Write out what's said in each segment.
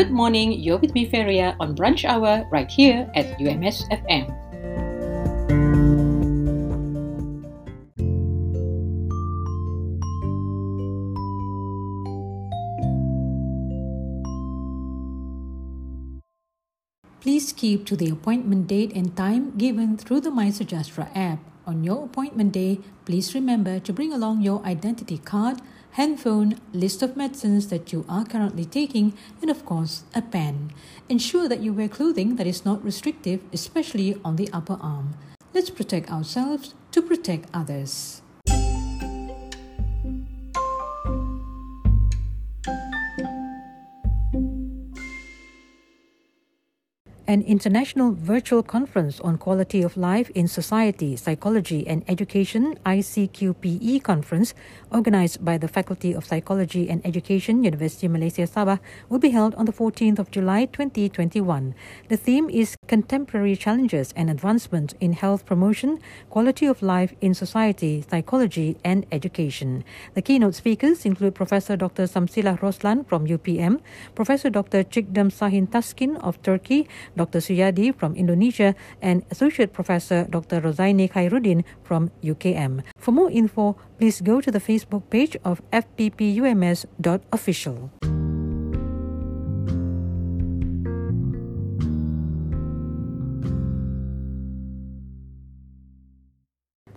Good morning, you're with me, Feria, on Brunch Hour right here at UMS FM. Please keep to the appointment date and time given through the MySejahtera app. On your appointment day, please remember to bring along your identity card, handphone, list of medicines that you are currently taking, and of course, a pen. Ensure that you wear clothing that is not restrictive, especially on the upper arm. Let's protect ourselves to protect others. An international virtual conference on quality of life in society, psychology, and education ICQPE conference, organized by the Faculty of Psychology and Education, University of Malaysia Sabah, will be held on the 14th of July 2021. The theme is Contemporary Challenges and Advancement in Health Promotion, Quality of Life in Society, Psychology, and Education. The keynote speakers include Professor Dr. Samsilah Roslan from UPM, Professor Dr. Chikdam Sahin Taskin of Turkey, Dr. Suyadi from Indonesia, and Associate Professor Dr. Rozaini Khairuddin from UKM. For more info, please go to the Facebook page of fppums.official.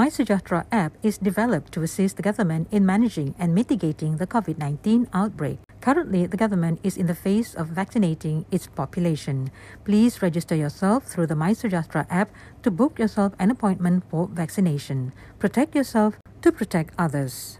MySejahtera app is developed to assist the government in managing and mitigating the COVID 19 outbreak. Currently, the government is in the phase of vaccinating its population. Please register yourself through the MySejahtera app to book yourself an appointment for vaccination. Protect yourself to protect others.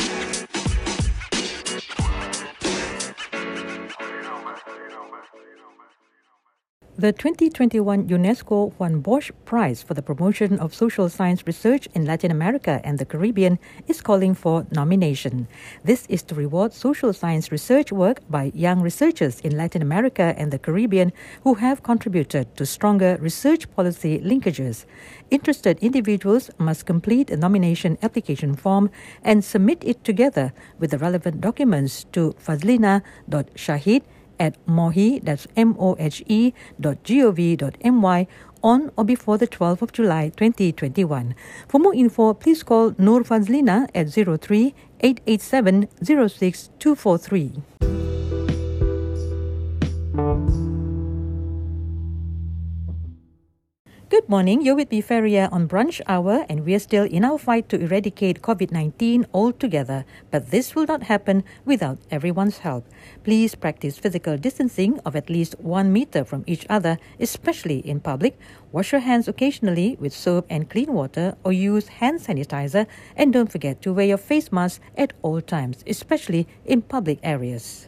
The 2021 UNESCO Juan Bosch Prize for the Promotion of Social Science Research in Latin America and the Caribbean is calling for nomination. This is to reward social science research work by young researchers in Latin America and the Caribbean who have contributed to stronger research policy linkages. Interested individuals must complete a nomination application form and submit it together with the relevant documents to fazlina.shahid at mohe, that's M-O-H-E dot G-O-V dot M-Y on or before the 12th of July 2021. For more info, please call Nur Fazlina at 03 887 06243. Good morning. You're with me, Feria, on Brunch Hour, and we're still in our fight to eradicate COVID 19 altogether. But this will not happen without everyone's help. Please practice physical distancing of at least one meter from each other, especially in public. Wash your hands occasionally with soap and clean water, or use hand sanitizer. And don't forget to wear your face mask at all times, especially in public areas.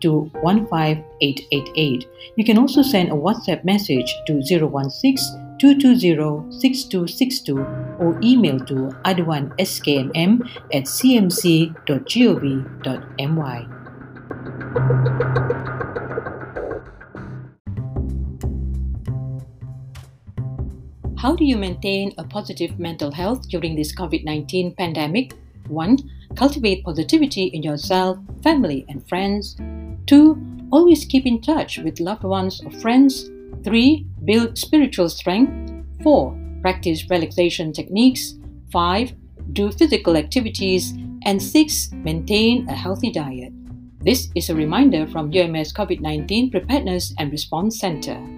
to 15888. You can also send a WhatsApp message to 016 220-6262 or email to aduanskmm at cmc.gov.my. How do you maintain a positive mental health during this COVID 19 pandemic? 1. Cultivate positivity in yourself, family, and friends. 2. Always keep in touch with loved ones or friends. 3. Build spiritual strength. 4. Practice relaxation techniques. 5. Do physical activities. And 6. Maintain a healthy diet. This is a reminder from UMS COVID 19 Preparedness and Response Center.